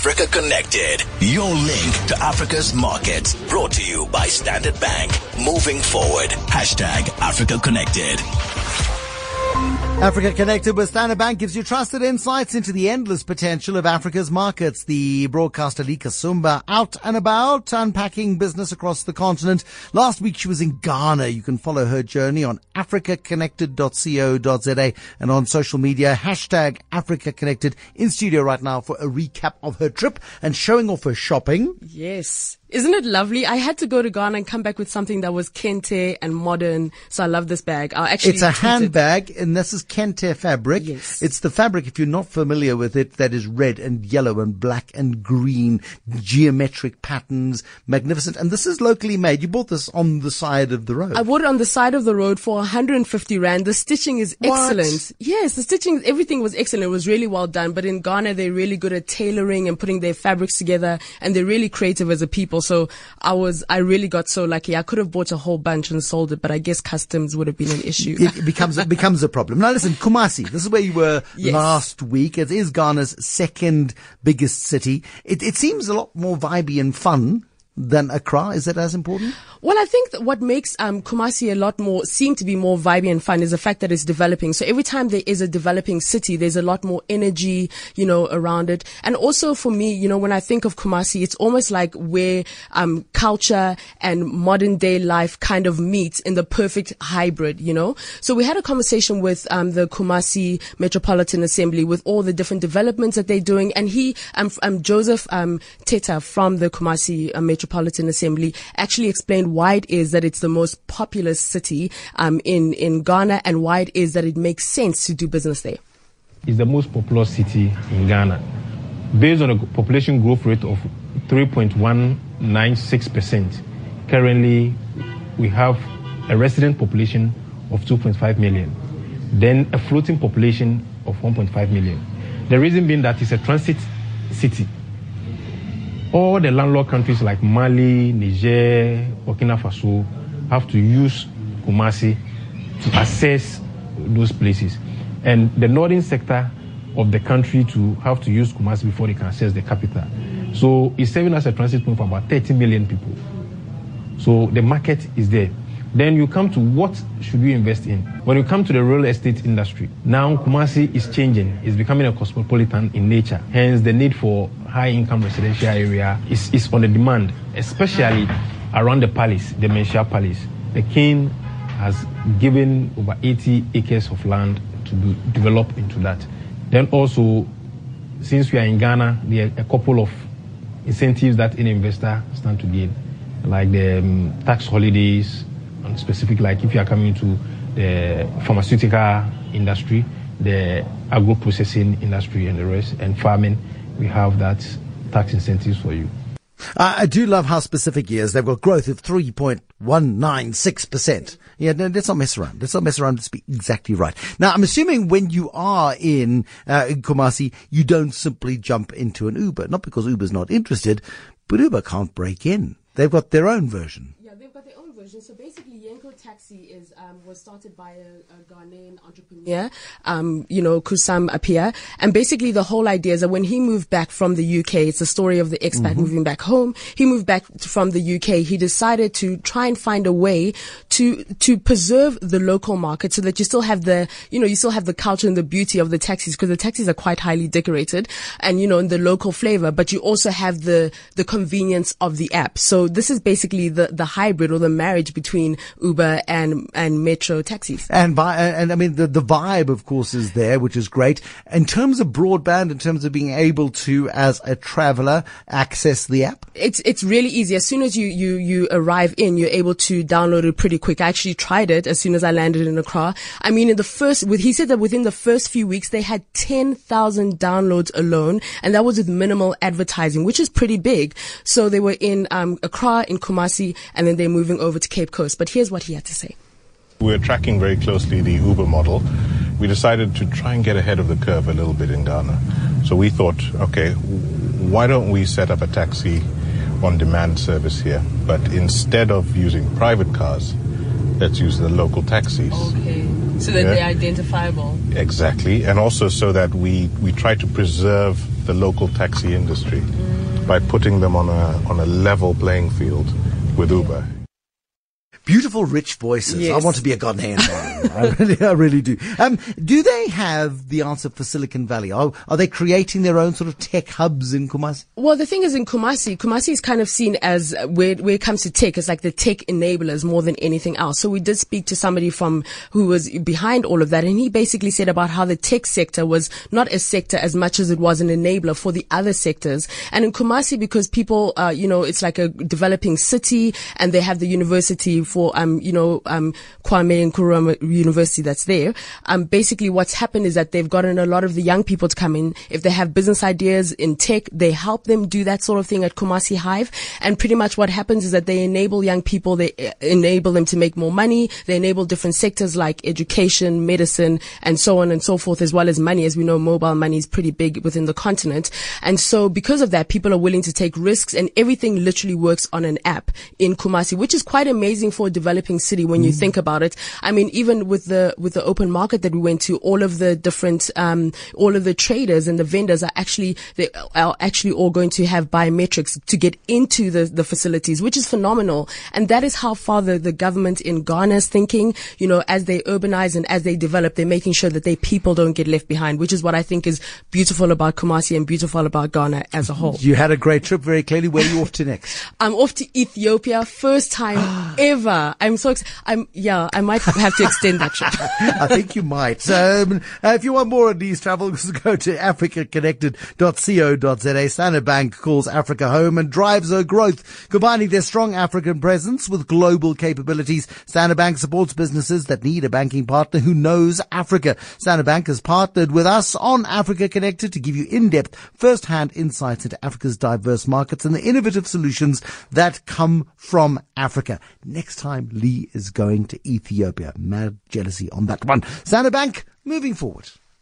Africa Connected, your link to Africa's markets. Brought to you by Standard Bank. Moving forward. Hashtag Africa Connected. Africa Connected with Standard Bank gives you trusted insights into the endless potential of Africa's markets. The broadcaster Lee Kasumba out and about unpacking business across the continent. Last week she was in Ghana. You can follow her journey on africaconnected.co.za and on social media. Hashtag Africa Connected in studio right now for a recap of her trip and showing off her shopping. Yes. Isn't it lovely? I had to go to Ghana and come back with something that was kente and modern. So I love this bag. I actually It's a handbag and this is kente fabric. Yes. It's the fabric, if you're not familiar with it, that is red and yellow and black and green, geometric patterns, magnificent. And this is locally made. You bought this on the side of the road. I bought it on the side of the road for 150 rand. The stitching is What? excellent. Yes, the stitching, everything was excellent. It was really well done. But in Ghana, they're really good at tailoring and putting their fabrics together and they're really creative as a people. So I was, I really got so lucky. I could have bought a whole bunch and sold it, but I guess customs would have been an issue. it becomes it becomes a problem. Now listen, Kumasi, this is where you were Yes. last week. It is Ghana's second biggest city. It, it seems a lot more vibey and fun than Accra. Is that as important? Well, I think what makes um, Kumasi a lot more seem to be more vibey and fun is the fact that it's developing. So every time there is a developing city, there's a lot more energy, you know, around it. And also for me, you know, when I think of Kumasi, it's almost like where um, culture and modern day life kind of meet in the perfect hybrid, you know. So we had a conversation with um, the Kumasi Metropolitan Assembly with all the different developments that they're doing, and he, um, um, Joseph um, Teta from the Kumasi uh, Metropolitan Assembly actually explained why it is that it's the most populous city um, in in Ghana and why it is that it makes sense to do business there. It's the most populous city in Ghana. Based on a population growth rate of 3.196%, currently we have a resident population of 2.5 million, then a floating population of 1.5 million. The reason being that it's a transit city. All the landlord countries like Mali, Niger, Burkina Faso have to use Kumasi to access those places. And the northern sector of the country to have to use Kumasi before they can access the capital. So it's serving as a transit point for about 30 million people. So the market is there. Then you come to what should we invest in? When you come to the real estate industry, now Kumasi is changing. It's becoming a cosmopolitan in nature. Hence, the need for high income residential area is, is on the demand, especially around the palace, the Manhyia Palace. The king has given over 80 acres of land to develop into that. Then also, since we are in Ghana, there are a couple of incentives that any investor stand to gain, like the um, tax holidays, and specific, like if you are coming to the pharmaceutical industry, the agro processing industry, and the rest, and farming, we have that tax incentives for you. I I do love how specific he is. They've got growth of 3.196%. Yeah, no, let's not mess around. Let's not mess around. Let's be exactly right. Now, I'm assuming when you are in, uh, in Kumasi, you don't simply jump into an Uber. Not because Uber's not interested, but Uber can't break in. They've got their own version. Yeah, they've got their own version. So basically, Yenko Taxi is um, was started by a, a Ghanaian entrepreneur, um, you know, Kusam Apia. And basically, the whole idea is that when he moved back from the UK, it's the story of the expat moving back home. He moved back from the UK. He decided to try and find a way to to preserve the local market so that you still have the, you know, you still have the culture and the beauty of the taxis because the taxis are quite highly decorated and you know, in the local flavor, but you also have the the convenience of the app. So this is basically the the hybrid or the marriage between Uber and and Metro taxis. And by, and I mean, the, the vibe, of course, is there, which is great. In terms of broadband, in terms of being able to, as a traveler, access the app, It's it's really easy. As soon as you you you arrive in, you're able to download it pretty quick. I actually tried it as soon as I landed in Accra. I mean, in the first, with he said that within the first few weeks they had ten thousand downloads alone, and that was with minimal advertising, which is pretty big. So they were in um, Accra, in Kumasi, and then they're moving over to Cape Coast. But here's what he had to say. We're tracking very closely the Uber model. We decided to try and get ahead of the curve a little bit in Ghana. So we thought, okay, why don't we set up a taxi on demand service here? But instead of using private cars, let's use the local taxis. Okay, so that Yeah. they're identifiable. Exactly. And also so that we, we try to preserve the local taxi industry mm. by putting them on a on a level playing field with Uber. Beautiful, rich voices. I want to be a Ghanaian man. I really, I really do. Um, do they have the answer for Silicon Valley? Are, are they creating their own sort of tech hubs in Kumasi? Well, the thing is in Kumasi, Kumasi is kind of seen as where, where it comes to tech, it's like the tech enablers more than anything else. So we did speak to somebody from who was behind all of that. And he basically said about how the tech sector was not a sector as much as it was an enabler for the other sectors. And in Kumasi, because people, uh, you know, it's like a developing city and they have the university for, um, you know, um, Kwame Nkrumah University that's there. Um, basically what's happened is that they've gotten a lot of the young people to come in. If they have business ideas in tech, they help them do that sort of thing at Kumasi Hive. And pretty much what happens is that they enable young people, they enable them to make more money. They enable different sectors like education, medicine, and so on and so forth, as well as money. As we know, mobile money is pretty big within the continent. And so because of that, people are willing to take risks and everything literally works on an app in Kumasi, which is quite amazing for a developing city when you think about it. I mean, even with the, with the open market that we went to, all of the different, um, all of the traders and the vendors are actually, they are actually all going to have biometrics to get into the, the facilities, which is phenomenal. And that is how far the, the government in Ghana is thinking, you know, as they urbanize and as they develop, they're making sure that their people don't get left behind, which is what I think is beautiful about Kumasi and beautiful about Ghana as a whole. You had a great trip very clearly. Where are you off to next? I'm off to Ethiopia, first time ever. I'm so excited. I'm, yeah, I might have to extend that trip. I think you might. Um, uh, if you want more of these travels, go to africaconnected.co.za. Standard Bank calls Africa home and drives her growth, combining their strong African presence with global capabilities. Standard Bank supports businesses that need a banking partner who knows Africa. Standard Bank has partnered with us on Africa Connected to give you in-depth, first-hand insights into Africa's diverse markets and the innovative solutions that come from Africa. Next time, Lee is going to Ethiopia. Mad jealousy on that one. Standard Bank, moving forward.